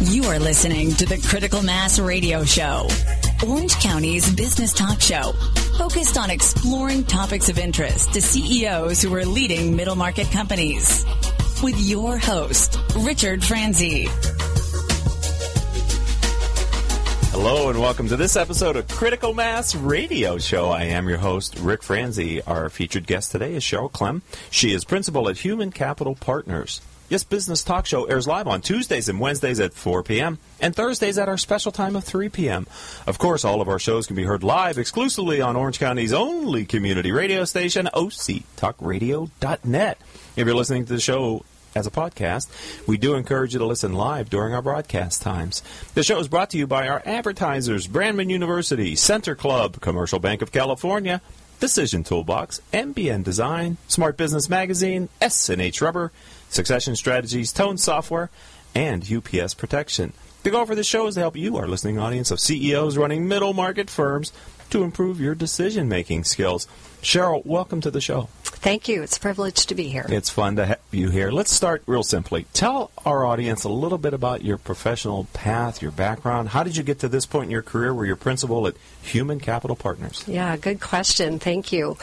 You are listening to the Critical Mass Radio Show, Orange County's business talk show, focused on exploring topics of interest to CEOs who are leading middle market companies. With your host, Richard Franzi. Hello and welcome to this episode of Critical Mass Radio Show. I am your host, Rick Franzi. Our featured guest today is Cheryl Clem. She is principal at Human Capital Partners. Yes Business Talk Show airs live on Tuesdays and Wednesdays at 4 p.m. and Thursdays at our special time of 3 p.m. Of course, all of our shows can be heard live exclusively on Orange County's only community radio station, octalkradio.net. If you're listening to the show as a podcast, we do encourage you to listen live during our broadcast times. The show is brought to you by our advertisers, Brandman University, Center Club, Commercial Bank of California, Decision Toolbox, MBN Design, Smart Business Magazine, S&H Rubber, Succession Strategies, Tone Software, and UPS Protection. The goal for this show is to help you, our listening audience of CEOs running middle market firms, to improve your decision making skills. Cheryl, welcome to the show. Thank you. It's a privilege to be here. It's fun to have you here. Let's start real simply. Tell our audience a little bit about your professional path, your background. How did you get to this point in your career where you're principal at Human Capital Partners? Yeah, good question. Thank you.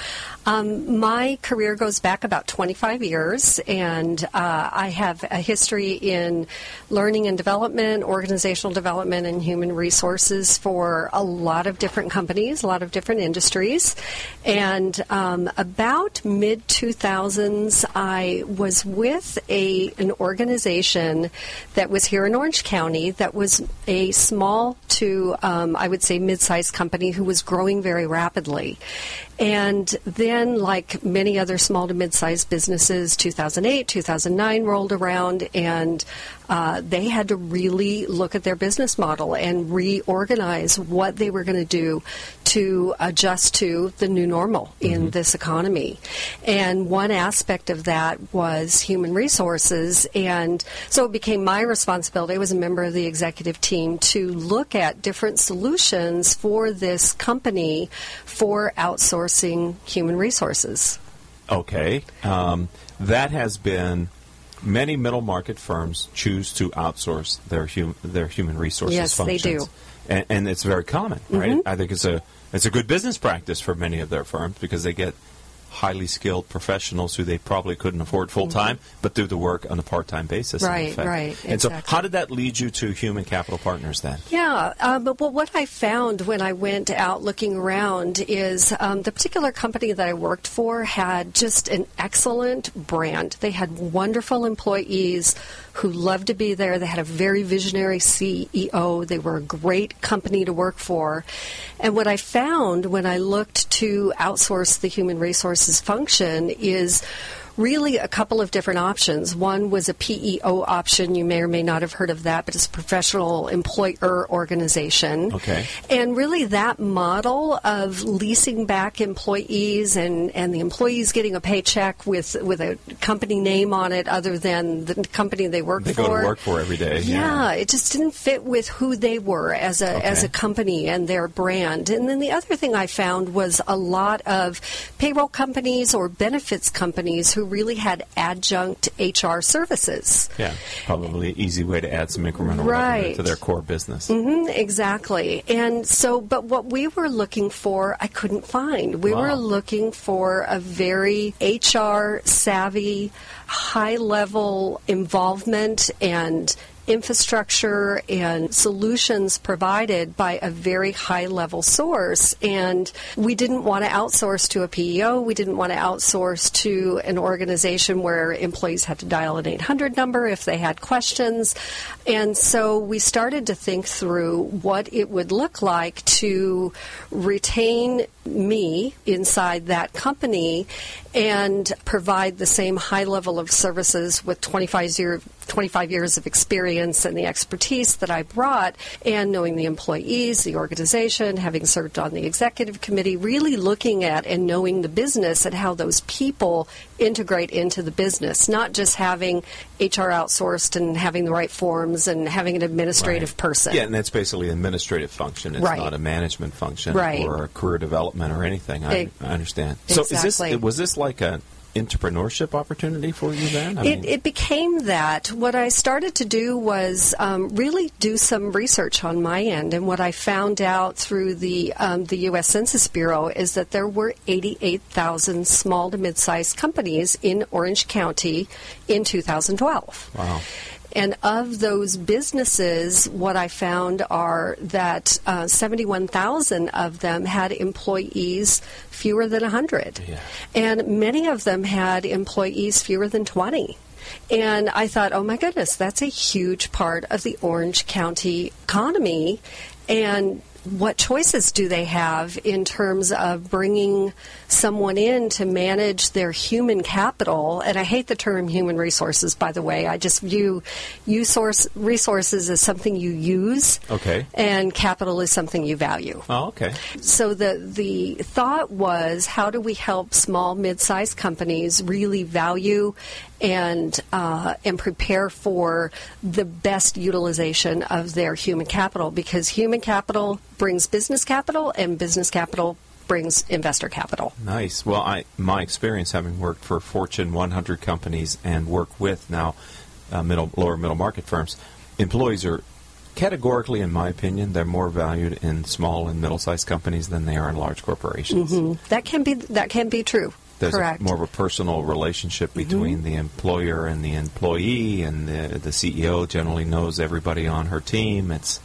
Um, my career goes back about 25 years, and uh, I have a history in learning and development, organizational development, and human resources for a lot of different companies, a lot of different industries. And um, about mid 2000s, I was with a an organization that was here in Orange County that was a small to um, I would say mid-sized company who was growing very rapidly. And then, like many other small to mid sized businesses, 2008, 2009 rolled around, and uh, they had to really look at their business model and reorganize what they were going to do to adjust to the new normal in mm-hmm. this economy. And one aspect of that was human resources. And so it became my responsibility, I was a member of the executive team, to look at different solutions for this company for outsourcing outsourcing human resources. Okay. Um, that has been many middle market firms choose to outsource their hum, their human resources yes, functions. they do. And, and it's very common, right? Mm-hmm. I think it's a it's a good business practice for many of their firms because they get highly skilled professionals who they probably couldn't afford full time, mm-hmm. but do the work on a part time basis. Right, right. And exactly. so, how did that lead you to Human Capital Partners then? Yeah, um, but well, what I found when I went out looking around is um, the particular company that I worked for had just an excellent brand. They had wonderful employees who loved to be there. They had a very visionary CEO. They were a great company to work for. And what I found when I looked to outsource the human resources function is really a couple of different options. One was a PEO option. You may or may not have heard of that, but it's a professional employer organization. Okay. And really, that model of leasing back employees and, and the employees getting a paycheck with with a company name on it, other than the company they work they for. They go to work for every day. Yeah, yeah, it just didn't fit with who they were as a okay. as a company and their brand. And then the other thing I found was a lot of payroll companies or benefits companies who really had adjunct HR services. Yeah, probably an easy way to add some incremental right. revenue to their core business. Mm-hmm, exactly. And so, but what we were looking for, I couldn't find. We wow. were looking for a very HR savvy, high level involvement and infrastructure and solutions provided by a very high level source. And we didn't want to outsource to a PEO. We didn't want to outsource to an organization where employees had to dial an 800 number if they had questions. And so we started to think through what it would look like to retain me inside that company and provide the same high level of services with 25 years 25 years of experience and the expertise that I brought, and knowing the employees, the organization, having served on the executive committee, really looking at and knowing the business and how those people integrate into the business, not just having HR outsourced and having the right forms and having an administrative right. person. Yeah, and that's basically an administrative function. It's right. not a management function right. or a career development or anything. I, it, I understand. Exactly. So is this was this like a entrepreneurship opportunity for you then? I It, mean- it became that. What I started to do was um, really do some research on my end, and what I found out through the um, the U.S. Census Bureau is that there were 88,000 small to mid-sized companies in Orange County in 2012. Wow. And of those businesses, what I found are that uh, 71,000 of them had employees fewer than 100. Yeah. And many of them had employees fewer than 20. And I thought, oh my goodness, that's a huge part of the Orange County economy. And what choices do they have in terms of bringing someone in to manage their human capital? And I hate the term human resources, by the way. I just view you source resources as something you use, Okay. and capital is something you value. oh, okay. So the the thought was, how do we help small, mid-sized companies really value and uh, and prepare for the best utilization of their human capital? Because human capital brings business capital, and business capital brings investor capital. Nice. Well, I my experience having worked for Fortune 100 companies and work with now uh, middle lower middle market firms, employees are categorically, in my opinion, they're more valued in small and middle sized companies than they are in large corporations. That can be that can be true. There's a, Mm-hmm. more of a personal relationship between the employer and the employee, and the, the CEO generally knows everybody on her team. It's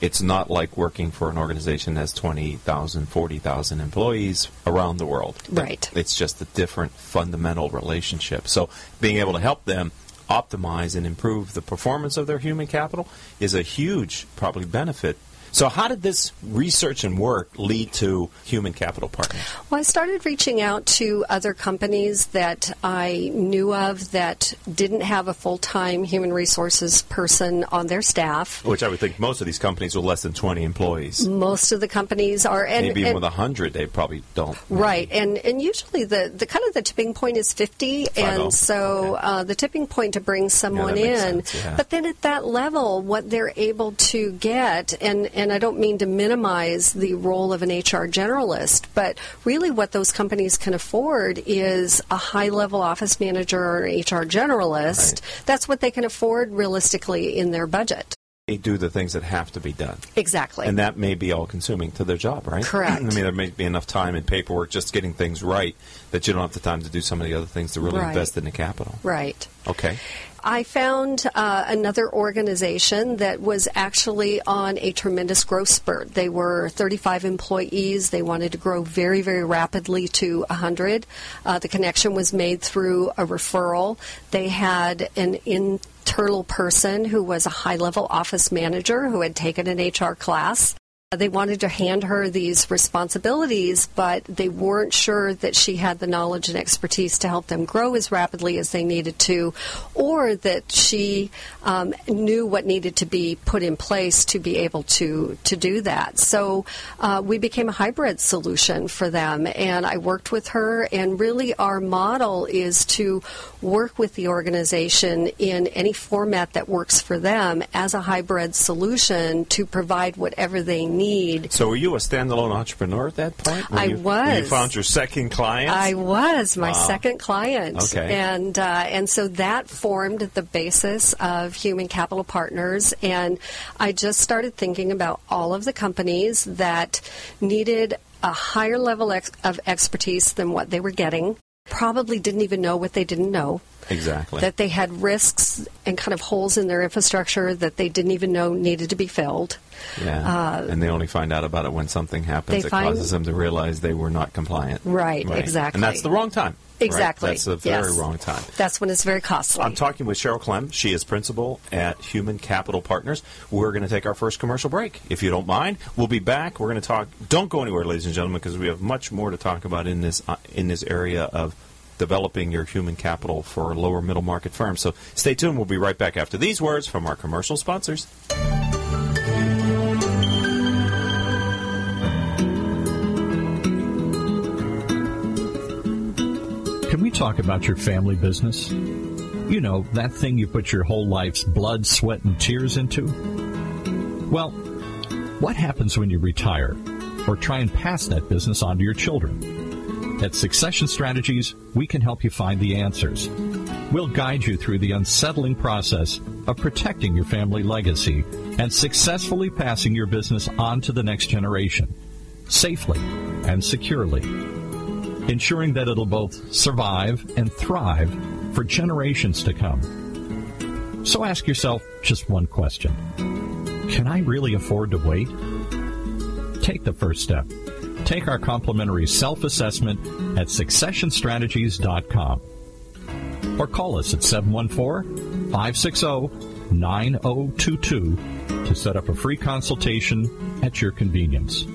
it's not like working for an organization that has 20,000, 40,000 employees around the world. Right. It's just a different fundamental relationship. So being able to help them optimize and improve the performance of their human capital is a huge probably benefit. So how did this research and work lead to human capital partners? Well, I started reaching out to other companies that I knew of that didn't have a full time human resources person on their staff. Which I would think most of these companies with less than 20 employees. Most of the companies are, and, Maybe even and- with 100, they probably don't. Right, and and usually the, the kind of the tipping point is fifty, and oh. so Okay. uh, the tipping point to bring someone makes in. sense, yeah. But then at that level, what they're able to get, and and I don't mean to minimize the role of an HR generalist, but really what those companies can afford is a high level office manager or HR generalist. Right. That's what they can afford realistically in their budget. They do the things that have to be done. Exactly. And that may be all consuming to their job, right? Correct. I mean, there may be enough time and paperwork just getting things right that you don't have the time to do some of the other things to really Right. invest in the capital. right. Okay. I found uh, another organization that was actually on a tremendous growth spurt. They were 35 employees. They wanted to grow very, very rapidly to 100. Uh, the connection was made through a referral. They had an internal person who was a high level office manager who had taken an HR class. They wanted to hand her these responsibilities, but they weren't sure that she had the knowledge and expertise to help them grow as rapidly as they needed to, or that she um, knew what needed to be put in place to be able to, to do that. So uh, we became a hybrid solution for them, and I worked with her, and really our model is to work with the organization in any format that works for them as a hybrid solution to provide whatever they need. So were you a standalone entrepreneur at that point? When I you, When you found your second client? I was my Wow. second client, Okay. and uh, and so that formed the basis of Human Capital Partners. And I just started thinking about all of the companies that needed a higher level ex- of expertise than what they were getting. Probably didn't even know what they didn't know. Exactly. That they had risks and kind of holes in their infrastructure that they didn't even know needed to be filled. yeah. and they only find out about it when something happens uh, that causes them to realize they were not compliant. Right, exactly. And that's the wrong time. right? Exactly. That's a very Yes. wrong time. That's when it's very costly. I'm talking with Cheryl Clem. She is principal at Human Capital Partners. We're going to take our first commercial break. If you don't mind, we'll be back. We're going to talk. Don't go anywhere, ladies and gentlemen, because we have much more to talk about in this uh, in this area of developing your human capital for lower middle market firms. So stay tuned. We'll be right back after these words from our commercial sponsors. Can we talk about your family business? You know, that thing you put your whole life's blood, sweat, and tears into? Well, what happens when you retire or try and pass that business on to your children? At Succession Strategies, we can help you find the answers. We'll guide you through the unsettling process of protecting your family legacy and successfully passing your business on to the next generation, safely and securely, ensuring that it'll both survive and thrive for generations to come. So ask yourself just one question Can I really afford to wait? Take the first step. Take our complimentary self assessment at successionstrategies.com or call us at 714 560 9022 to set up a free consultation at your convenience.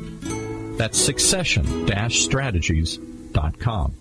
That's succession strategies.com.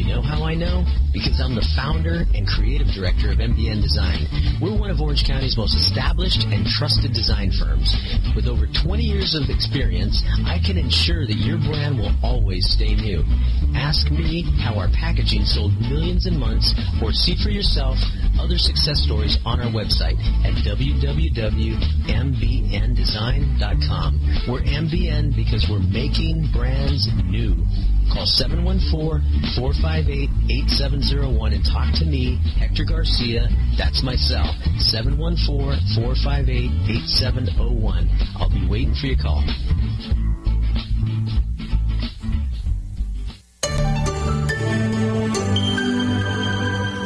You know how I know? Because I'm the founder and creative director of MBN Design. We're one of Orange County's most established and trusted design firms. With over 20 years of experience, I can ensure that your brand will always stay new. Ask me how our packaging sold millions in months or see for yourself other success stories on our website at www.mbndesign.com. We're MBN because we're making brands new. Call 714-458-8701 and talk to me, Hector Garcia. That's myself. cell, 714-458-8701. I'll be waiting for your call.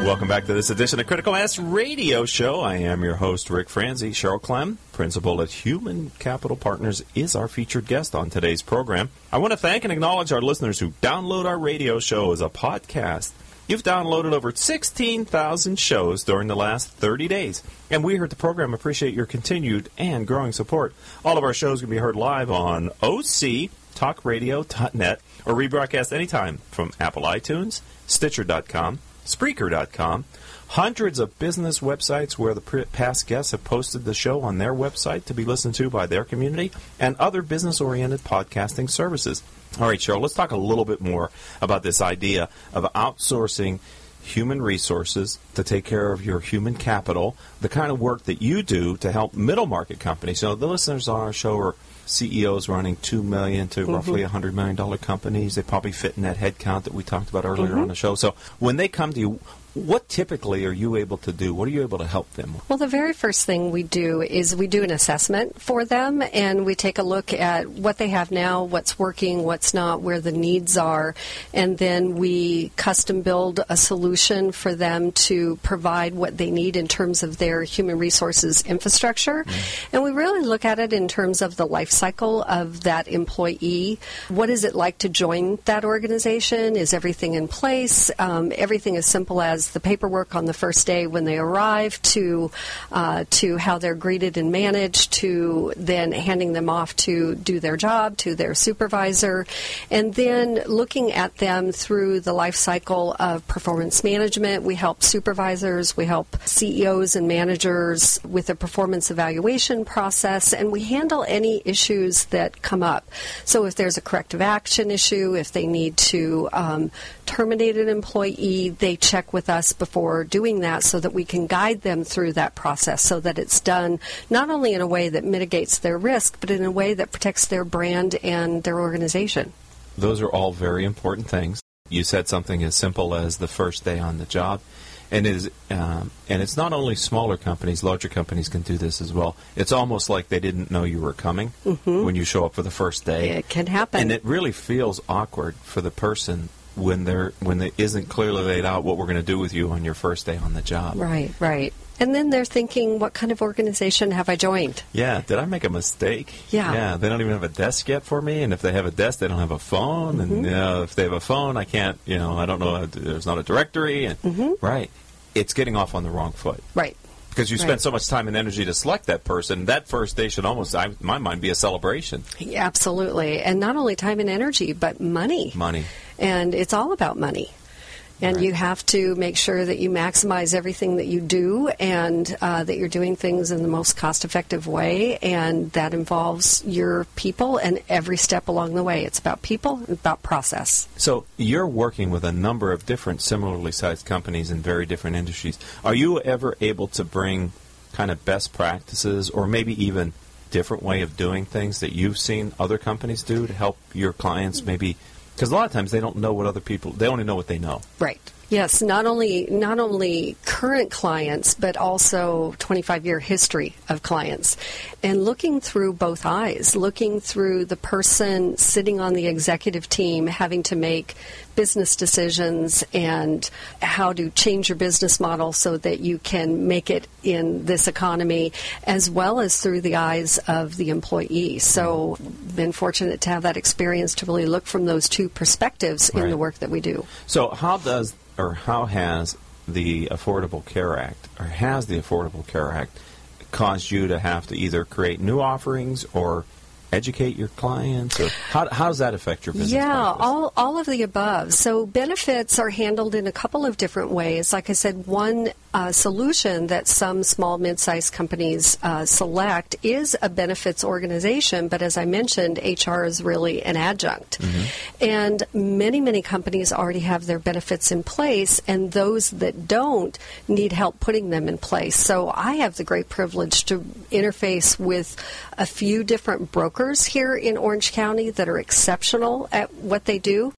Welcome back to this edition of Critical Mass Radio Show. I am your host, Rick Franzi. Cheryl Clem, principal at Human Capital Partners, is our featured guest on today's program. I want to thank and acknowledge our listeners who download our radio show as a podcast. You've downloaded over 16,000 shows during the last 30 days, and we here at the program appreciate your continued and growing support. All of our shows can be heard live on octalkradio.net or rebroadcast anytime from Apple iTunes, Stitcher.com, Spreaker.com, hundreds of business websites where the past guests have posted the show on their website to be listened to by their community, and other business oriented podcasting services. All right, Cheryl, let's talk a little bit more about this idea of outsourcing human resources to take care of your human capital, the kind of work that you do to help middle market companies. So the listeners on our show are CEOs running two million to mm-hmm. roughly a hundred million dollar companies. They probably fit in that headcount that we talked about earlier mm-hmm. on the show. So when they come to you, what typically are you able to do? What are you able to help them? Well, the very first thing we do is we do an assessment for them and we take a look at what they have now, what's working, what's not, where the needs are, and then we custom build a solution for them to provide what they need in terms of their human resources infrastructure. Mm-hmm. And we really look at it in terms of the life cycle of that employee. What is it like to join that organization? Is everything in place? Um, everything as simple as the paperwork on the first day when they arrive to uh, to how they're greeted and managed to then handing them off to do their job to their supervisor and then looking at them through the life cycle of performance management. We help supervisors we help CEOs and managers with a performance evaluation process and we handle any issues that come up. So if there's a corrective action issue if they need to um, terminate an employee they check with us us before doing that so that we can guide them through that process so that it's done not only in a way that mitigates their risk, but in a way that protects their brand and their organization. Those are all very important things. You said something as simple as the first day on the job. And it is, um, and it's not only smaller companies; larger companies can do this as well. It's almost like they didn't know you were coming when you show up for the first day. It can happen. and it really feels awkward for the person when they're when it isn't clearly laid out what we're going to do with you on your first day on the job. Right, right. And then they're thinking, what kind of organization have I joined? Yeah, did I make a mistake? Yeah. Yeah, they don't even have a desk yet for me, and if they have a desk, they don't have a phone, and Mm-hmm. you know, if they have a phone, I can't, you know, I don't know, there's not a directory, and Mm-hmm. right, it's getting off on the wrong foot Right. Because you Right. spend so much time and energy to select that person. That first day should almost, I, in my mind, be a celebration. Absolutely. And not only time and energy, but money. Money. And it's all about money. And Right. you have to make sure that you maximize everything that you do and uh, that you're doing things in the most cost effective way. And that involves your people and every step along the way. It's about people and about process. So you're working with a number of different similarly sized companies in very different industries. Are you ever able to bring kind of best practices or maybe even different way of doing things that you've seen other companies do to help your clients maybe because a lot of times they don't know what other people they only know what they know. Right. Yes, not only not only current clients, but also 25 year history of clients, and looking through both eyes, looking through the person sitting on the executive team, having to make business decisions and how to change your business model so that you can make it in this economy, as well as through the eyes of the employee. So, been fortunate to have that experience to really look from those two perspectives in the work that we do. So how does or how has the Affordable Care Act or has the Affordable Care Act caused you to have to either create new offerings or educate your clients or how, how does that affect your business Yeah, practice? all, all of the above. So benefits are handled in a couple of different ways. Like I said, one uh, solution that some small, mid-sized companies uh, select is a benefits organization. But as I mentioned, HR is really an adjunct, and many, many companies already have their benefits in place, and those that don't need help putting them in place. So I have the great privilege to interface with a few different brokers here in Orange County that are exceptional at what they do.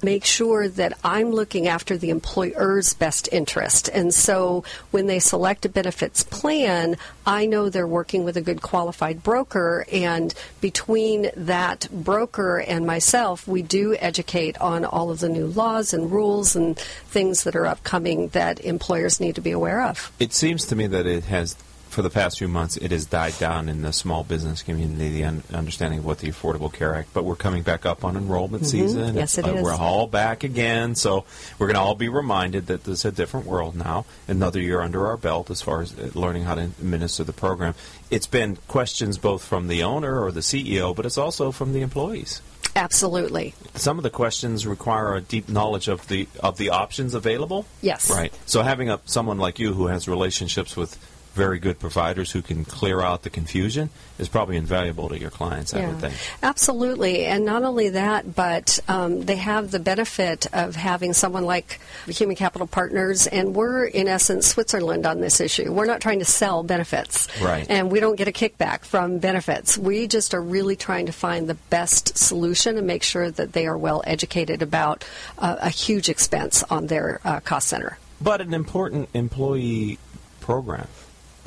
Make sure that I'm looking after the employer's best interest. And so when they select a benefits plan, I know they're working with a good qualified broker. And between that broker and myself, we do educate on all of the new laws and rules and things that are upcoming that employers need to be aware of. It seems to me that it has, for the past few months, it has died down in the small business community, the un- understanding of what the Affordable Care Act. But we're coming back up on enrollment season. Mm-hmm. Yes, it Uh, is. We're all back again, so we're going to all be reminded that this is a different world now. Another year under our belt as far as uh, learning how to administer the program. It's been questions both from the owner or the CEO, but it's also from the employees. Absolutely. Some of the questions require a deep knowledge of the of the options available. Yes. Right. So having a someone like you who has relationships with very good providers who can clear out the confusion is probably invaluable to your clients, I would think. Absolutely. And not only that, but um, they have the benefit of having someone like Human Capital Partners, and we're, in essence, Switzerland on this issue. We're not trying to sell benefits. Right. And we don't get a kickback from benefits. We just are really trying to find the best solution and make sure that they are well educated about uh, a huge expense on their uh, cost center. But an important employee program.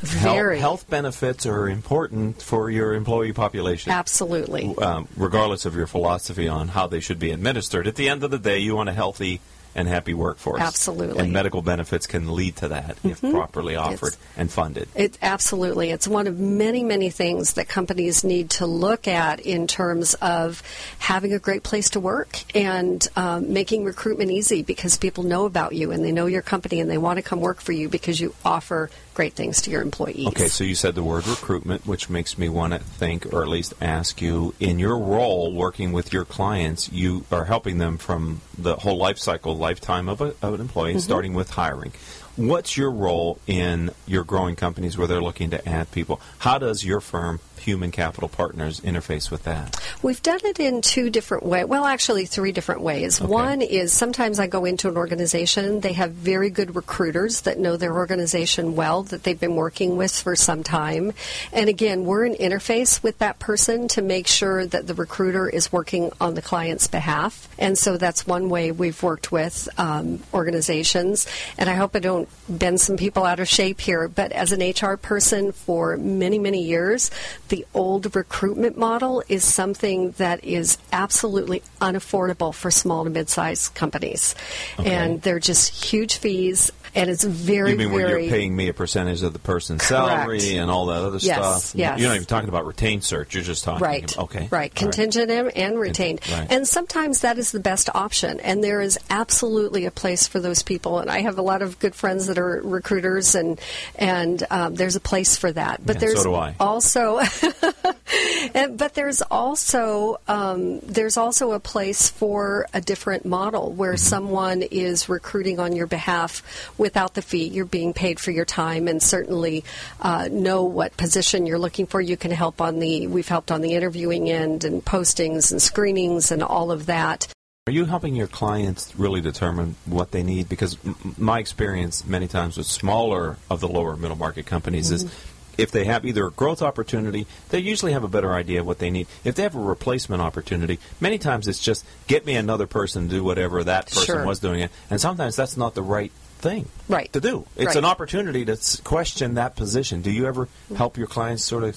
Health- Very. Health, benefits are important for your employee population. Absolutely. um, regardless of your philosophy on how they should be administered. At the end of the day, you want a healthy and happy workforce. Absolutely. Mm-hmm. And medical benefits can lead to that if properly offered It's- and funded. It absolutely. It's one of many, many things that companies need to look at in terms of having a great place to work and um, making recruitment easy because people know about you and they know your company and they want to come work for you because you offer great things to your employees. Okay, so you said the word recruitment, which makes me want to think, or at least ask you, in your role working with your clients, you are helping them from the whole life cycle, lifetime of, a, of an employee, mm-hmm. starting with hiring. What's your role in your growing companies where they're looking to add people? How does your firm human capital partners interface with that? We've done it in two different ways. Well, actually, three different ways. Okay. One is sometimes I go into an organization, they have very good recruiters that know their organization well, that they've been working with for some time. And again, we're an interface with that person to make sure that the recruiter is working on the client's behalf. And so that's one way we've worked with um, organizations. And I hope I don't bend some people out of shape here, but as an HR person for many, many years, the old recruitment model is something that is absolutely unaffordable for small to mid-sized companies, Okay. and they're just huge fees, and it's very, You mean when you're paying me a percentage of the person's salary and all that other Yes, stuff? yes. You're not even talking about retained search. You're just talking Right. about, okay. Right. Contingent and, and retained. Right. And sometimes that is the best option. And there is absolutely a place for those people. And I have a lot of good friends that are recruiters, and and um, there's a place for that. But Yeah, so there's do I. also, and, but there's also um, there's also a place for a different model where Mm-hmm. someone is recruiting on your behalf without the fee. You're being paid for your time, and certainly uh, know what position you're looking for. You can help on the we've helped on the interviewing end and postings and screenings and all of that. Are you helping your clients really determine what they need? Because m- my experience many times with smaller of the lower middle market companies is Mm-hmm. If they have either a growth opportunity, they usually have a better idea of what they need. If they have a replacement opportunity, many times it's just get me another person to do whatever that person Sure. was doing it. And sometimes that's not the right thing Right. to do. It's Right. an opportunity to question that position. Do you ever help your clients sort of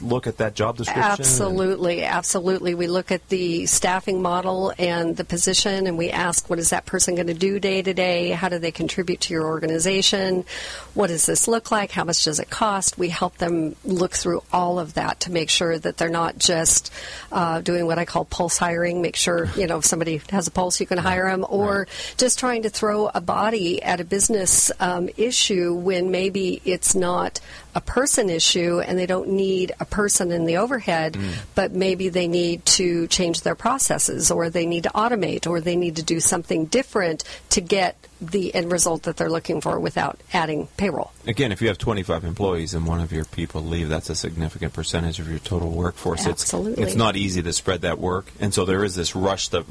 look at that job description? and- Absolutely, absolutely. We look at the staffing model and the position, and we ask, what is that person going to do day to day? How do they contribute to your organization? What does this look like? How much does it cost? We help them look through all of that to make sure that they're not just uh, doing what I call pulse hiring. Make sure you know if somebody has a pulse, you can hire them, or just trying to throw a body at a business um, issue when maybe it's not a person issue and they don't need a person in the overhead, mm. but maybe they need to change their processes or they need to automate or they need to do something different to get the end result that they're looking for without adding payroll. Again, if you have 25 employees and one of your people leave, that's a significant percentage of your total workforce. Absolutely. It's, it's not easy to spread that work, and so there is this rush to,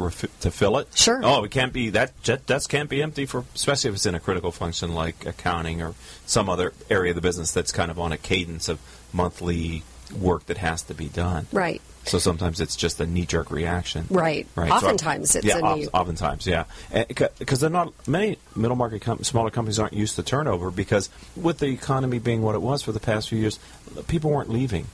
to fill it. Sure. Oh, it can't be that that desk can't be empty for, especially if it's in a critical function like accounting or some other area of the business that's kind of on a cadence of monthly work that has to be done. Right. So sometimes it's just a knee-jerk reaction. Right. Right. So- Oftentimes it's yeah, a knee- oftentimes, yeah, because they're not many middle market com- smaller companies aren't used to turnover because with the economy being what it was for the past few years, people weren't leaving.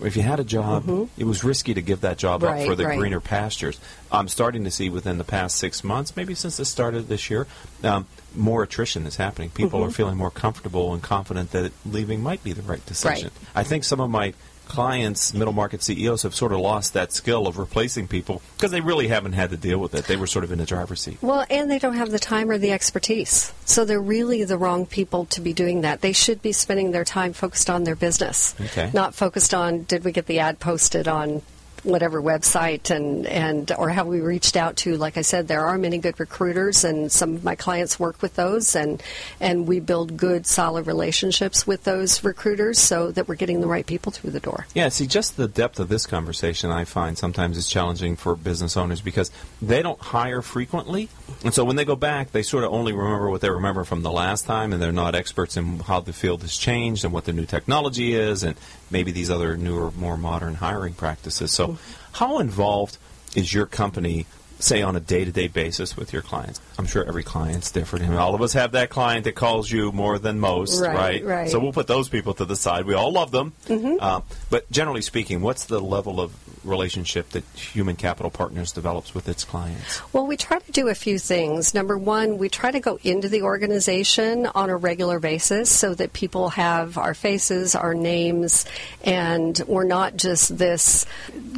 If you had a job, it was risky to give that job up Mm-hmm. For the right. greener pastures. I'm starting to see within the past six months, maybe since it started this year, um, more attrition is happening. People Mm-hmm. are feeling more comfortable and confident that leaving might be the right decision. Right. I think some of my clients, middle market CEOs, have sort of lost that skill of replacing people because they really haven't had to deal with it. They were sort of in the driver's seat. Well, and they don't have the time or the expertise. So they're really the wrong people to be doing that. They should be spending their time focused on their business, Okay. not focused on did we get the ad posted on whatever website and, and or how we reached out to like I said there are many good recruiters and some of my clients work with those and and we build good solid relationships with those recruiters so that we're getting the right people through the door. Yeah, see, just the depth of this conversation I find sometimes is challenging for business owners because they don't hire frequently. And so when they go back, they sort of only remember what they remember from the last time, and they're not experts in how the field has changed and what the new technology is, and maybe these other newer, more modern hiring practices. So, mm-hmm. How involved is your company? Say on a day-to-day basis with your clients. I'm sure every client's different. All of us have that client that calls you more than most, Right, right? right. So we'll put those people to the side. We all love them. Mm-hmm. Uh, but generally speaking, what's the level of relationship that Human Capital Partners develops with its clients? Well, we try to do a few things. Number one, we try to go into the organization on a regular basis so that people have our faces, our names, and we're not just this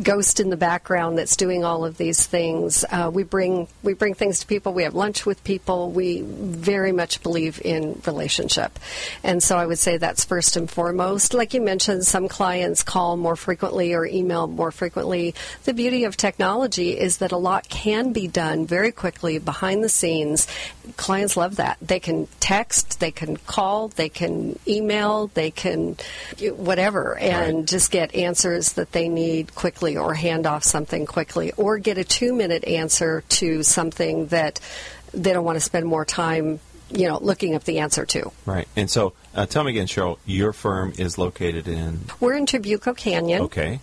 ghost in the background that's doing all of these things. Uh, we bring we bring things to people. We have lunch with people. We very much believe in relationship, and so I would say that's first and foremost. Like you mentioned, some clients call more frequently or email more frequently frequently. The beauty of technology is that a lot can be done very quickly behind the scenes. Clients love that. They can text, they can call, they can email, they can whatever, and Right. just get answers that they need quickly or hand off something quickly or get a two minute answer to something that they don't want to spend more time you know looking up the answer to Right. And so, uh, tell me again, Cheryl, your firm is located in, we're in Trabuco Canyon okay.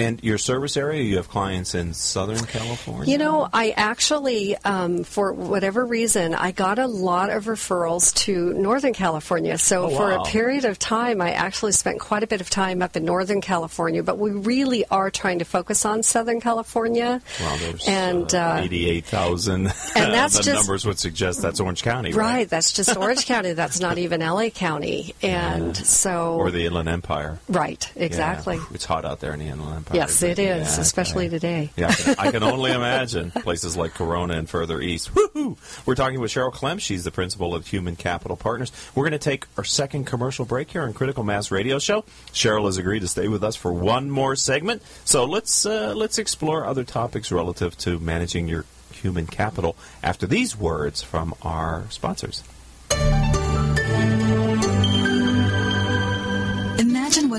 And your service area, you have clients in Southern California? You know, I actually, um, for whatever reason, I got a lot of referrals to Northern California. So Oh, for a period of time, I actually spent quite a bit of time up in Northern California. But we really are trying to focus on Southern California. Well, there's and uh, uh, 88,000. and that's the just- numbers would suggest that's Orange County, right, right? that's just Orange County. That's not even LA County. And so, Or the Inland Empire. right, Yeah. exactly. It's hot out there in the Inland Empire. Yes, it is, Yeah, especially today. Yeah, I can, I can only imagine places like Corona and further east. Woohoo! We're talking with Cheryl Clem. She's the principal of Human Capital Partners. We're going to take our second commercial break here on Critical Mass Radio Show. Cheryl has agreed to stay with us for one more segment. So let's uh, let's explore other topics relative to managing your human capital after these words from our sponsors.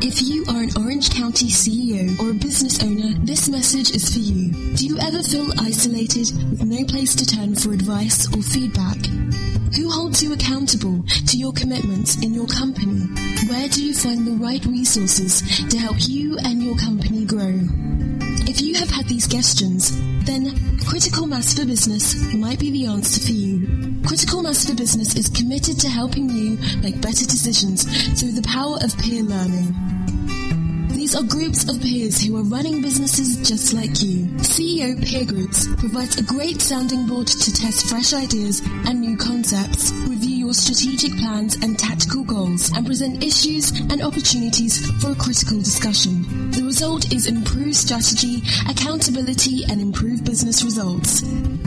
If you are an Orange County CEO or a business owner, this message is for you. Do you ever feel isolated with no place to turn for advice or feedback? Who holds you accountable to your commitments in your company? Where do you find the right resources to help you and your company grow? If you have had these questions, then Critical Mass for Business might be the answer for you. Critical Mass for Business is committed to helping you make better decisions through the power of peer learning. These are groups of peers who are running businesses just like you. CEO Peer Groups provides a great sounding board to test fresh ideas and new concepts, review strategic plans and tactical goals, and present issues and opportunities for a critical discussion. The result is improved strategy, accountability, and improved business results.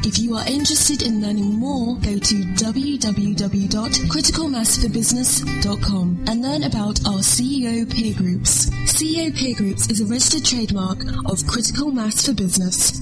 If you are interested in learning more, go to www.criticalmassforbusiness.com and learn about our CEO Peer Groups. CEO Peer Groups is a registered trademark of Critical Mass for Business.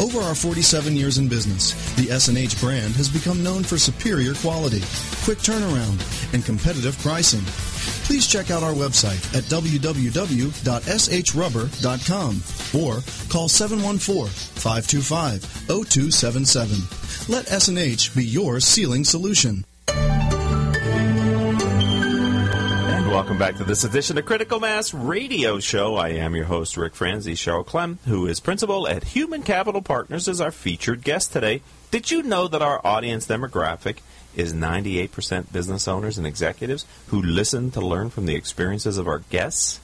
Over our 47 years in business, the S&H brand has become known for superior quality, quick turnaround, and competitive pricing. Please check out our website at www.shrubber.com or call 714-525-0277. Let S&H be your sealing solution. Welcome back to this edition of Critical Mass Radio Show. I am your host, Rick Franzi. Cheryl Clem, who is principal at Human Capital Partners, is our featured guest today. Did you know that our audience demographic is 98% business owners and executives who listen to learn from the experiences of our guests?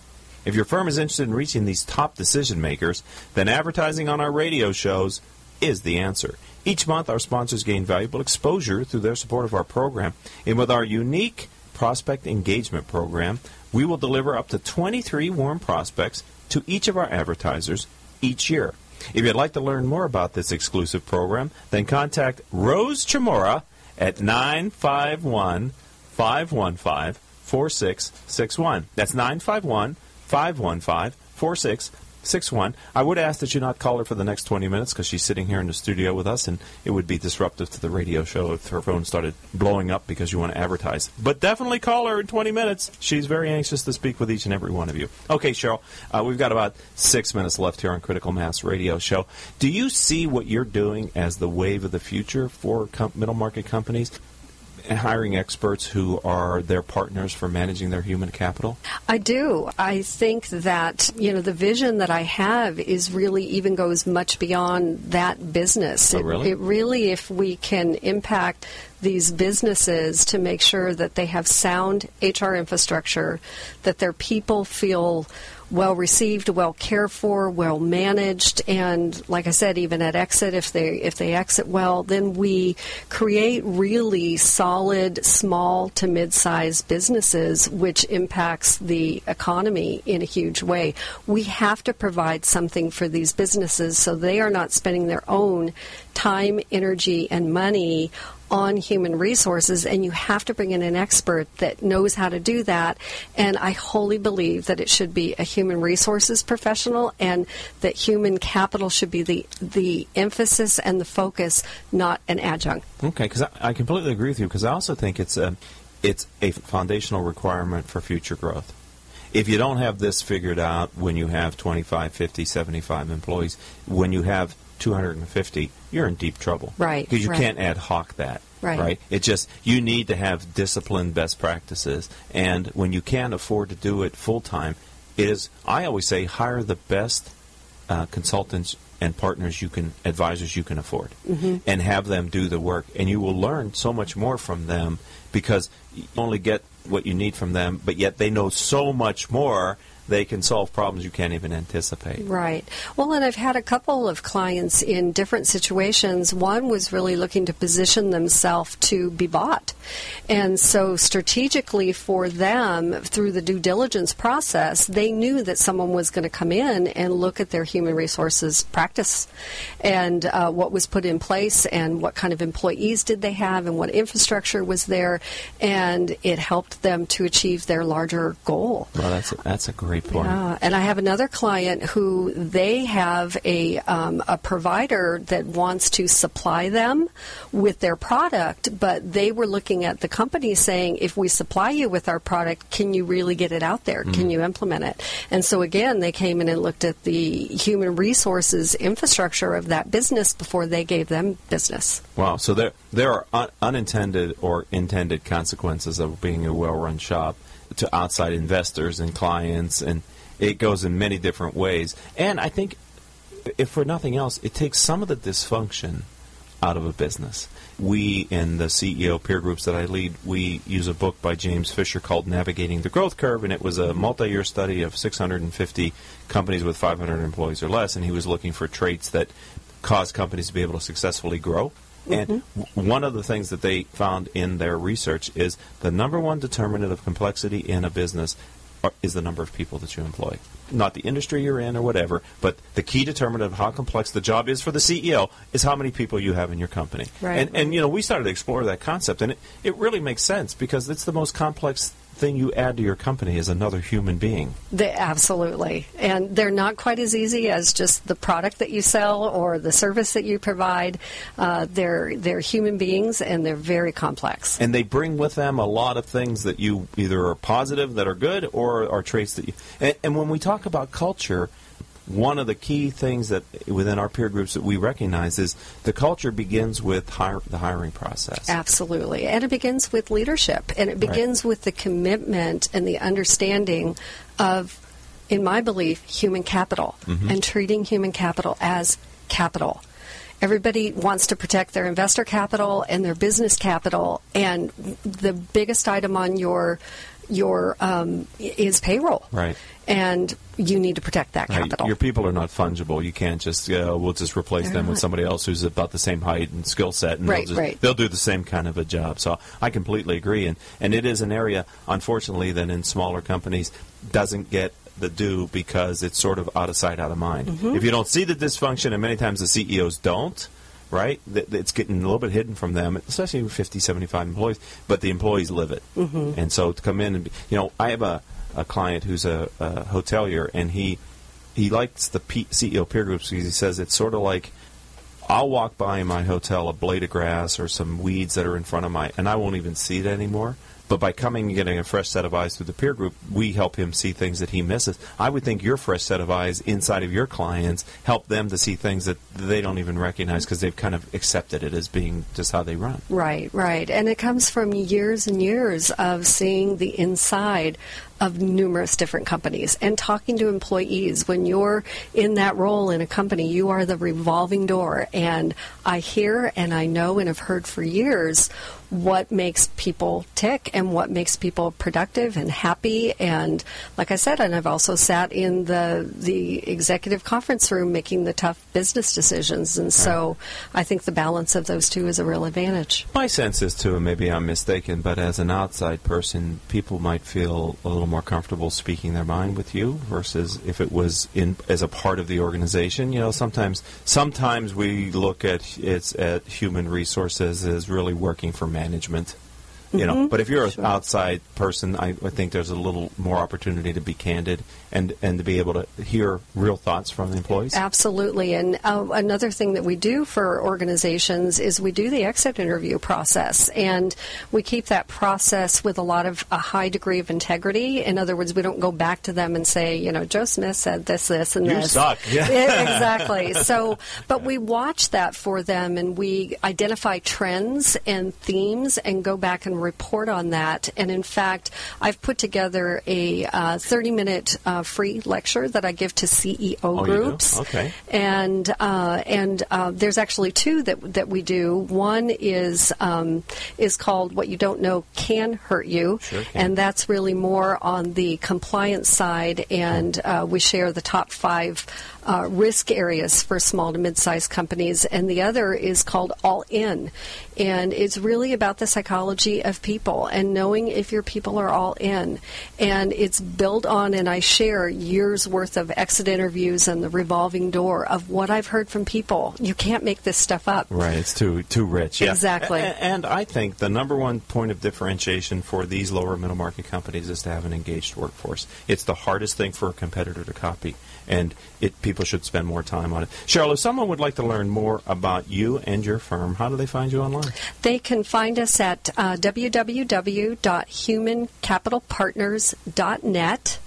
If your firm is interested in reaching these top decision makers, then advertising on our radio shows is the answer. Each month, our sponsors gain valuable exposure through their support of our program. And with our unique prospect engagement program, we will deliver up to 23 warm prospects to each of our advertisers each year. If you'd like to learn more about this exclusive program, then contact Rose Chamora at 951 515 4661. That's 951 515 61. I would ask that you not call her for the next 20 minutes because she's sitting here in the studio with us and it would be disruptive to the radio show if her phone started blowing up because you want to advertise. But definitely call her in 20 minutes. She's very anxious to speak with each and every one of you. Okay, Cheryl, uh, we've got about six minutes left here on Critical Mass Radio Show. Do you see what you're doing as the wave of the future for com- middle market companies? Hiring experts who are their partners for managing their human capital? I do. I think that, you know, the vision that I have is really even goes much beyond that business. Oh, It- really? It, really, if we can impact these businesses to make sure that they have sound HR infrastructure, that their people feel well received, well cared for, well managed, and like I said, even at exit, if they if they exit well, then we create really solid small to mid-sized businesses, which impacts the economy in a huge way. We have to provide something for these businesses so they are not spending their own time, energy, and money on human resources, and you have to bring in an expert that knows how to do that. And I wholly believe that it should be a human resources professional, and that human capital should be the the emphasis and the focus, not an adjunct. Okay, because I, I completely agree with you. Because I also think it's a it's a foundational requirement for future growth. If you don't have this figured out when you have 25, 50, 75 employees, when you have 250, you're in deep trouble. Right, Because you right. can't ad hoc that. Right. It just you need to have disciplined best practices, and when you can't afford to do it full time, is I always say hire the best uh, consultants and partners you can advisors you can afford and have them do the work and you will learn so much more from them because you only get what you need from them but yet they know so much more they can solve problems you can't even anticipate Right. Well, and I've had a couple of clients in different situations. One was really looking to position themselves to be bought. And so, strategically for them, through the due diligence process, they knew that someone was going to come in and look at their human resources practice and uh, what was put in place and what kind of employees did they have and what infrastructure was there. And it helped them to achieve their larger goal. well that's a, that's a great point Yeah, and I have another client who they have a um, a provider that wants to supply them with their product, but they were looking at the company saying, if we supply you with our product, can you really get it out there? Can you implement it? And so again, they came in and looked at the human resources infrastructure of that business before they gave them business. Wow. So there there are un- unintended or intended consequences of being a well-run shop to outside investors and clients, and it goes in many different ways. And I think, if for nothing else, it takes some of the dysfunction out of a business. We in the CEO peer groups that I lead, we use a book by James Fischer called Navigating the Growth Curve, and it was a multi-year study of 650 companies with 500 employees or less, and he was looking for traits that cause companies to be able to successfully grow. And mm-hmm. w- one of the things that they found in their research is the number one determinant of complexity in a business are- is the number of people that you employ. Not the industry you're in or whatever, but the key determinant of how complex the job is for the CEO is how many people you have in your company. Right. And, and you know, we started to explore that concept, and it, it really makes sense because it's the most complex thing you add to your company is another human being. They, absolutely. And they're not quite as easy as just the product that you sell or the service that you provide. Uh, they're, they're human beings and they're very complex. and they bring with them a lot of things that you either are positive that are good or are traits that you and, and when we talk about culture one of the key things that within our peer groups that we recognize is the culture begins with hire, the hiring process Absolutely. And it begins with leadership and it begins with the commitment and the understanding of, in my belief, human capital mm-hmm. and treating human capital as capital. Everybody wants to protect their investor capital and their business capital, and the biggest item on your your um, is payroll. Right. And you need to protect that Right, capital. Your people are not fungible. You can't just uh, we'll just replace They're them with somebody else who's about the same height and skill set, and Right, they'll, just, right. they'll do the same kind of a job. So I completely agree, and and it is an area, unfortunately, that in smaller companies doesn't get the due because it's sort of out of sight, out of mind. Mm-hmm. If you don't see the dysfunction, and many times the CEOs don't. Right, Th- it's getting a little bit hidden from them, especially with 50, 75 employees. But the employees live it, mm-hmm. and so to come in and be, you know, I have a, a client who's a, a hotelier, and he he likes the P- CEO peer groups because he says it's sort of like I'll walk by in my hotel a blade of grass or some weeds that are in front of my, and I won't even see it anymore. But by coming and getting a fresh set of eyes through the peer group, we help him see things that he misses. I would think your fresh set of eyes inside of your clients help them to see things that they don't even recognize because they've kind of accepted it as being just how they run. Right, right. And it comes from years and years of seeing the inside of numerous different companies and talking to employees. When you're in that role in a company, you are the revolving door. And I hear and I know and have heard for years what makes people tick and what makes people productive and happy. And like I said, and I've also sat in the the executive conference room making the tough business decisions. And so I think the balance of those two is a real advantage. My sense is too, and maybe I'm mistaken, but as an outside person, people might feel a little more comfortable speaking their mind with you versus if it was in as a part of the organization. You know, sometimes sometimes we look at it's at human resources as really working for management. You know, Mhm. but if you're an Sure. outside person, I, I think there's a little more opportunity to be candid and and to be able to hear real thoughts from the employees. Absolutely. And uh, another thing that we do for organizations is we do the exit interview process. And we keep that process with a lot of a high degree of integrity. In other words, we don't go back to them and say, you know, Joe Smith said this, this, and You this. suck. Yeah. exactly. So, but we watch that for them and we identify trends and themes and go back and report on that. And in fact, I've put together a uh, 30 minute uh, free lecture that I give to CEO Oh, groups. Okay. And uh, and uh, there's actually two that that we do. One is um, is called "What You Don't Know Can Hurt You," Sure can. and that's really more on the compliance side. And uh, we share the top five uh, risk areas for small to mid-sized companies. And the other is called All In, and it's really about the psychology of people and knowing if your people are all in. And it's built on, and I share years worth of exit interviews and the revolving door of what I've heard from people. You can't make this stuff up. Right, it's too too rich. Yeah. Exactly. A- a- And I think the number one point of differentiation for these lower middle market companies is to have an engaged workforce. It's the hardest thing for a competitor to copy, and it people should spend more time on it. Cheryl, if someone would like to learn more about you and your firm, how do they find you online? They can find us at uh, www.humancapitalpartners.net,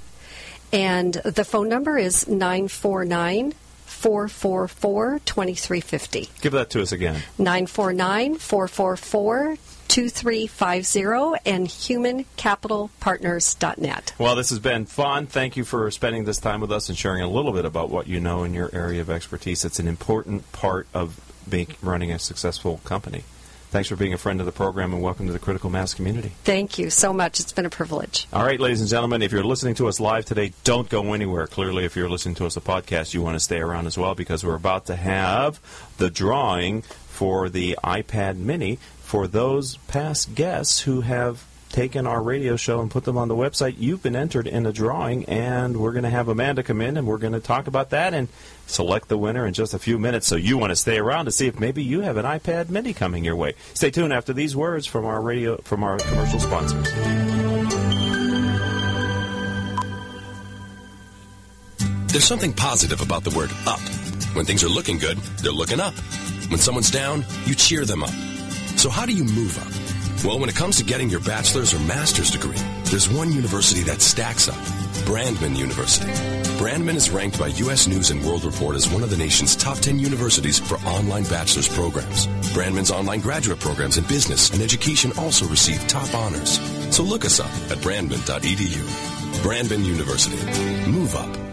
and the phone number is 949 444 2350. Give that to us again. 949 444 2350 and humancapitalpartners.net. Well, this has been fun. Thank you for spending this time with us and sharing a little bit about what you know in your area of expertise. It's an important part of being, running a successful company. Thanks for being a friend of the program and welcome to the Critical Mass community. Thank you so much. It's been a privilege. All right, ladies and gentlemen, if you're listening to us live today, don't go anywhere. Clearly, if you're listening to us a podcast, you want to stay around as well because we're about to have the drawing for the iPad Mini for those past guests who have taken our radio show and put them on the website. You've been entered in a drawing, and we're going to have Amanda come in and we're going to talk about that and select the winner in just a few minutes. So you want to stay around to see if maybe you have an iPad Mini coming your way. Stay tuned after these words from our radio from our commercial sponsors. There's something positive about the word up. When things are looking good, they're looking up. When someone's down, you cheer them up. So how do you move up? Well, when it comes to getting your bachelor's or master's degree, there's one university that stacks up. Brandman University. Brandman is ranked by U.S. News and World Report as one of the nation's top 10 universities for online bachelor's programs. Brandman's online graduate programs in business and education also receive top honors. So look us up at brandman.edu. Brandman University. Move up.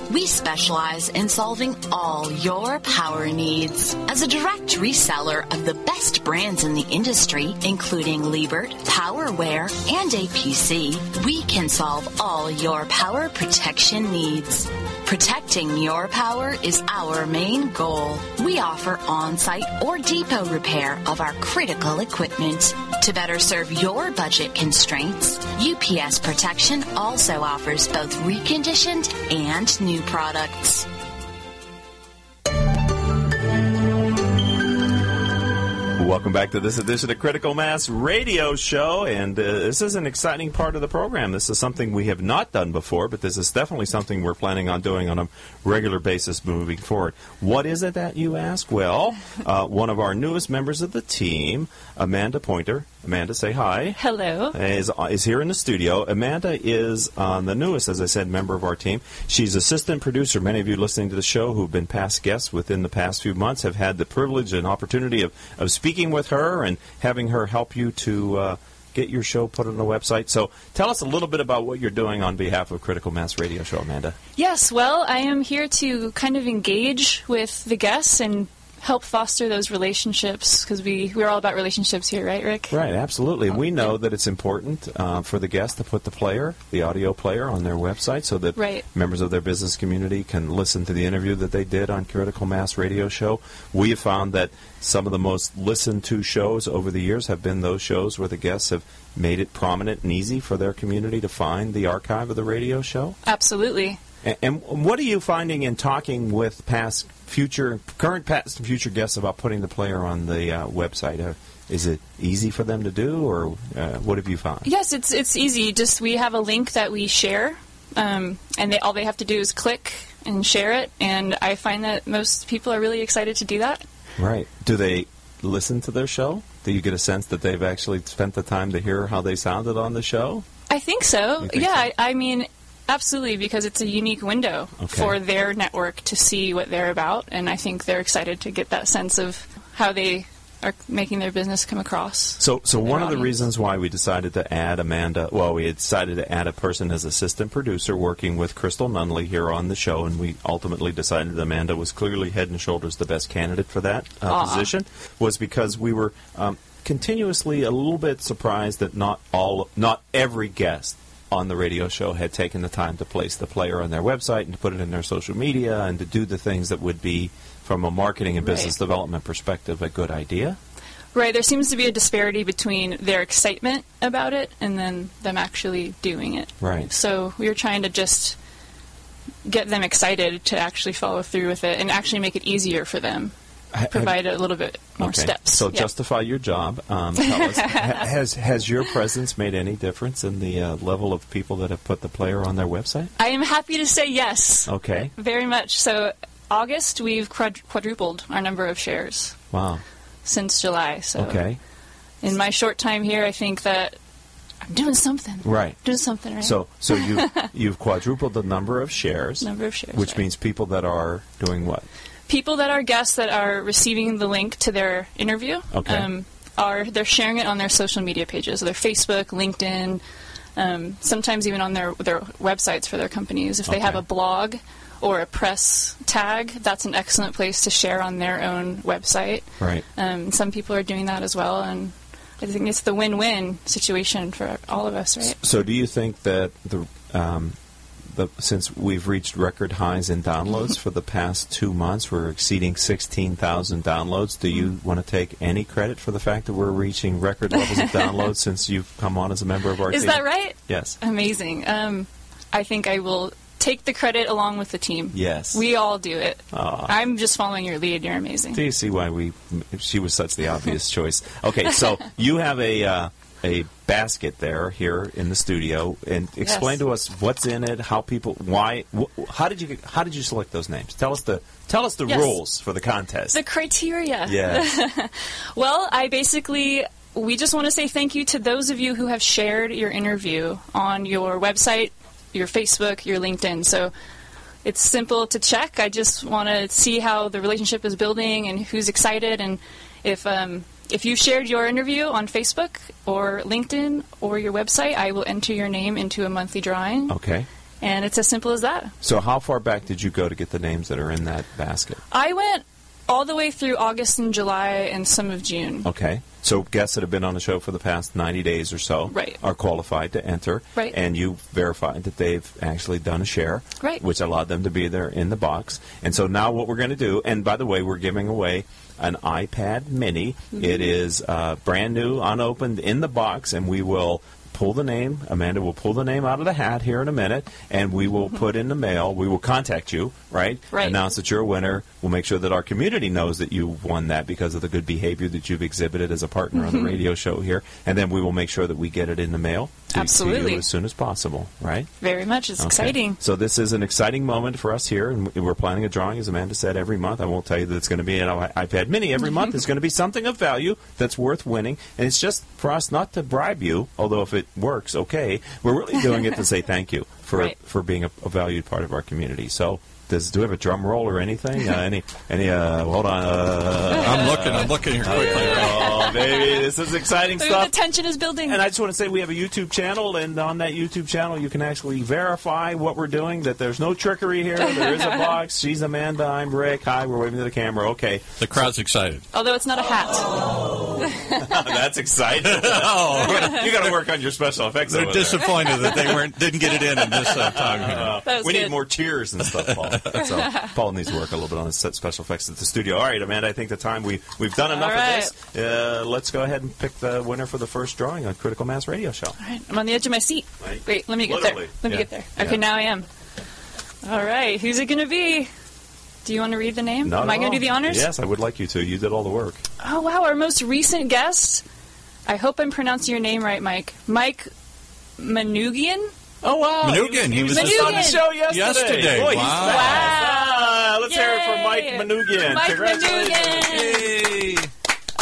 We specialize in solving all your power needs. As a direct reseller of the best brands in the industry, including Liebert, PowerWare, and APC, we can solve all your power protection needs. Protecting your power is our main goal. We offer on-site or depot repair of our critical equipment. To better serve your budget constraints, UPS Protection also offers both reconditioned and new products. Welcome back to this edition of Critical Mass Radio Show, and uh, this is an exciting part of the program. This is something we have not done before, but this is definitely something we're planning on doing on a regular basis moving forward. What is it that you ask? Well, uh, one of our newest members of the team, Amanda Pointer. Amanda, say hi. Hello. Is, is here in the studio. Amanda is the newest, as I said, member of our team. She's assistant producer. Many of you listening to the show who've been past guests within the past few months have had the privilege and opportunity of, of speaking with her and having her help you to uh, get your show put on the website. So tell us a little bit about what you're doing on behalf of Critical Mass Radio Show, Amanda. Yes, well, I am here to kind of engage with the guests and help foster those relationships because we we're all about relationships here, right, Rick? Right, absolutely. We know that it's important uh, for the guest to put the player, the audio player, on their website so that Right. members of their business community can listen to the interview that they did on Critical Mass Radio Show. We have found that some of the most listened to shows over the years have been those shows where the guests have made it prominent and easy for their community to find the archive of the radio show. Absolutely. And, and what are you finding in talking with past, future, current, past, and future guests about putting the player on the uh, website? Uh, is it easy for them to do, or uh, what have you found? Yes, it's it's easy. Just we have a link that we share, um, and they, all they have to do is click and share it. And I find that most people are really excited to do that. Right. Do they listen to their show? Do you get a sense that they've actually spent the time to hear how they sounded on the show? I think so. Think yeah, so? I, I mean, absolutely, because it's a unique window Okay. for their network to see what they're about, and I think they're excited to get that sense of how they are making their business come across. So, so one of the reasons why we decided to add Amanda, well, we decided to add a person as assistant producer working with Crystal Nunley here on the show, and we ultimately decided that Amanda was clearly head and shoulders the best candidate for that uh, position, was because we were um, continuously a little bit surprised that not all, not every guest on the radio show had taken the time to place the player on their website and to put it in their social media and to do the things that would be, from a marketing and business Right. development perspective, a good idea. Right, there seems to be a disparity between their excitement about it and then them actually doing it. Right. So we were trying to just get them excited to actually follow through with it and actually make it easier for them. Provide a little bit more Okay. steps. So Yeah. justify your job. Um, us, has has your presence made any difference in the uh, level of people that have put the player on their website? I am happy to say yes. Okay. Very much. So August, we've quad- quadrupled our number of shares Wow. since July. So Okay. in my short time here, I think that I'm doing something. Right. Doing something right. So so you you've quadrupled the number of shares. Number of shares, Which right. means people that are doing what? People that are guests that are receiving the link to their interview Okay. um, are they're sharing it on their social media pages, their Facebook, LinkedIn, um, sometimes even on their their websites for their companies. If they have a blog or a press tag, that's an excellent place to share on their own website. Right. Um, some people are doing that as well, and I think it's the win-win situation for all of us, right? So do you think that the um, the since we've reached record highs in downloads for the past two months, we're exceeding sixteen thousand downloads. Do you want to take any credit for the fact that we're reaching record levels of downloads since you've come on as a member of our Is team? Is that right? Yes. Amazing. Um, I think I will take the credit along with the team. Yes. We all do it. Aw. I'm just following your lead. You're amazing. Do you see why we? She was such the obvious choice. Okay, so you have a uh, a basket there here in the studio, and explain Yes. to us what's in it, how people, why, wh- how did you how did you select those names? Tell us the tell us the Yes. rules for the contest. The criteria. yeah. Well, I basically we just want to say thank you to those of you who have shared your interview on your website, your Facebook, your LinkedIn. So it's simple to check. I just want to see how the relationship is building and who's excited. And if um, if you shared your interview on Facebook or LinkedIn or your website, I will enter your name into a monthly drawing. Okay. And it's as simple as that. So how far back did you go to get the names that are in that basket? I went all the way through August and July and some of June. Okay. So guests that have been on the show for the past 90 days or so Right. are qualified to enter. Right. And you verified that they've actually done a share. Right. Which allowed them to be there in the box. And so now what we're going to do, and by the way, we're giving away an iPad mini. Mhm. It is uh, brand new, unopened, in the box, and we will pull the name. Amanda will pull the name out of the hat here in a minute, and we will put in the mail. We will contact you, right? Right. Announce that you're a winner. We'll make sure that our community knows that you won that because of the good behavior that you've exhibited as a partner on the radio show here, and then we will make sure that we get it in the mail Absolutely. you as soon as possible, right? Very much. It's Okay. exciting. So this is an exciting moment for us here, and we're planning a drawing, as Amanda said, every month. I won't tell you that it's going to be an iPad Mini every month. It's going to be something of value that's worth winning, and it's just for us not to bribe you. Although if it works, okay, we're really doing it to say thank you for Right. for being a, a valued part of our community. So. Does, do we have a drum roll or anything? Uh, any any? Uh, hold on. Uh, I'm looking, I'm looking here quickly. Oh, baby, this is exciting The stuff. tension is building. And I just want to say we have a YouTube channel, and on that YouTube channel, you can actually verify what we're doing. That there's no trickery here. There is a box. She's Amanda. I'm Rick. Hi. We're waving to the camera. Okay. The crowd's excited. Although it's not a hat. That's exciting. Oh. you got to work on your special effects. They're over there. disappointed that they weren't didn't get it in in this uh, time. Uh, That was we need more cheers and stuff, Paul. so Paul needs to work a little bit on his set special effects at the studio. All right, Amanda. I think the time we we've done enough All right. of this. Uh, let's go ahead and pick the winner for the first drawing on Critical Mass Radio Show. All right, I'm on the edge of my seat. Right. Wait, let me get Literally. there. Let me Yeah. get there. Yeah. Okay, now I am. All right, who's it going to be? Do you want to read the name? Not Am I going to do the honors? Yes, I would like you to. You did all the work. Oh, wow, our most recent guest. I hope I'm pronouncing your name right, Mike. Mike Manugian? Oh wow, Manugian, he was just on the show yesterday. Yesterday, Boy, he's wow. fast. Wow. Ah, let's hear it for Mike Yay. Manugian. Mike Congratulations. Manugian, Yay.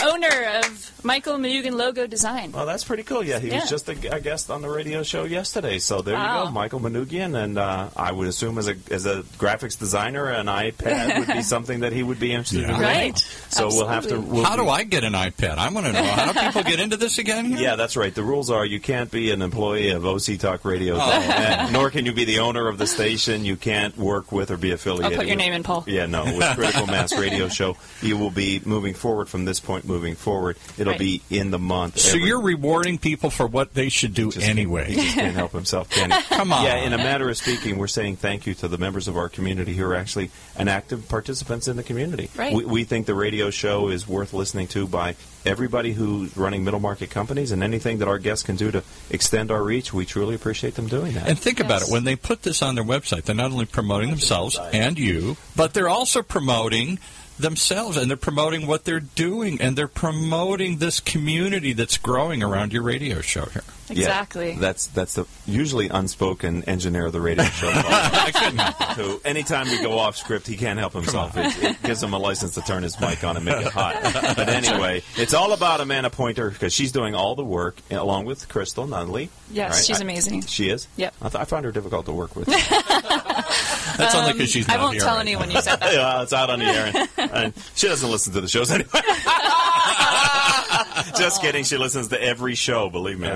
Owner of Michael Manugian Logo Design. Well, that's pretty cool. Yeah, he Yeah. was just a, a guest on the radio show yesterday. So there you go, Michael Manugian, and uh, I would assume as a as a graphics designer, an iPad would be something that he would be interested Yeah. in. Right. winning. So we'll have to. We'll How do I get an iPad? I want to know. How do people get into this again here? Yeah, that's right. The rules are you can't be an employee of OC Talk Radio, Oh. and, nor can you be the owner of the station. You can't work with or be affiliated. I'll put your with- name in, Paul. Yeah, no, with Critical Mass Radio Show, you will be moving forward from this point. Moving forward, it'll Right. be in the month. So every- you're rewarding people for what they should do Just- anyway. He just can't help himself, can he? Come on. Yeah, in a matter of speaking, we're saying thank you to the members of our community who are actually an active participants in the community. Right. We, we think the radio show is worth listening to by everybody who's running middle market companies, and anything that our guests can do to extend our reach, we truly appreciate them doing that. And think about it. When they put this on their website, they're not only promoting themselves and you, but they're also promoting themselves and they're promoting what they're doing and they're promoting this community that's growing around your radio show here. Yeah, Exactly. that's that's the usually unspoken engineer of the radio show. who, anytime we go off script, he can't help himself. It, it gives him a license to turn his mic on and make it hot. But anyway, it's all about Amanda Pointer because she's doing all the work along with Crystal Nunley. Yes, right? she's I- amazing. she is. Yep. I, th- I find her difficult to work with. That's only because she's um, I not won't here tell right anyone now. you said that. yeah, it's out on the air, and, and she doesn't listen to the shows anyway. Just kidding. She listens to every show. Believe me,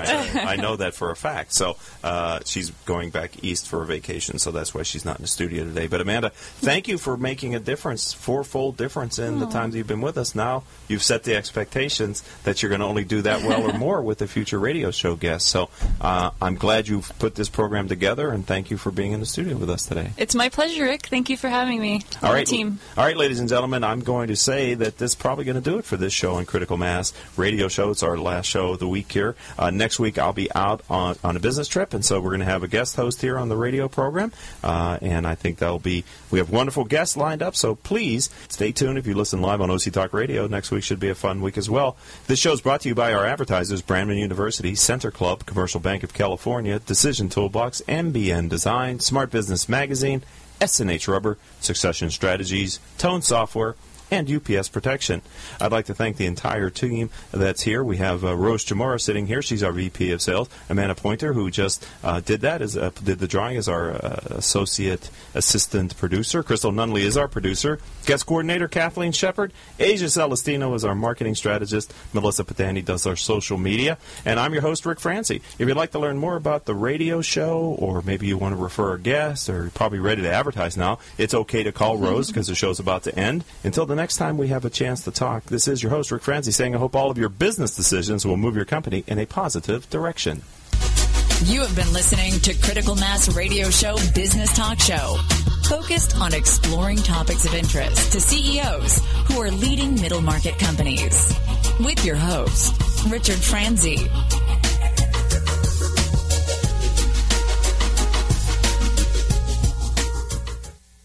I, know that for a fact. So uh, she's going back east for a vacation, so that's why she's not in the studio today. But Amanda, thank you for making a difference, fourfold difference in the time that you've been with us. Now you've set the expectations that you're going to only do that well or more with the future radio show guests. So uh, I'm glad you've put this program together, and thank you for being in the studio with us today. It's my pleasure, Rick. Thank you for having me All right, team. all right, ladies and gentlemen. I'm going to say that this is probably going to do it for this show on Critical Mass Radio Show. It's our last show of the week here. Uh, next week, I'll be out on, on a business trip, and so we're going to have a guest host here on the radio program. Uh, and I think that'll be we have wonderful guests lined up. So please stay tuned if you listen live on OC Talk Radio. Next week should be a fun week as well. This show is brought to you by our advertisers: Brandman University, Center Club, Commercial Bank of California, Decision Toolbox, MBN Design, Smart Business Magazine. SNH Rubber, Succession Strategies, Tone Software, and UPS Protection. I'd like to thank the entire team that's here. We have uh, Rose Chamora sitting here. She's our VP of Sales. Amanda Pointer, who just uh, did that, is uh, did the drawing, is our uh, associate assistant producer. Crystal Nunley is our producer. Guest coordinator Kathleen Shepard. Asia Celestino is our marketing strategist. Melissa Patani does our social media. And I'm your host, Rick Franzi. If you'd like to learn more about the radio show, or maybe you want to refer a guest, or you're probably ready to advertise now, it's okay to call Rose because the show's about to end. Until the next time we have a chance to talk, this is your host, Rick Franzi, saying I hope all of your business decisions will move your company in a positive direction. You have been listening to Critical Mass Radio Show Business Talk Show, focused on exploring topics of interest to CEOs who are leading middle market companies. With your host, Richard Franzi.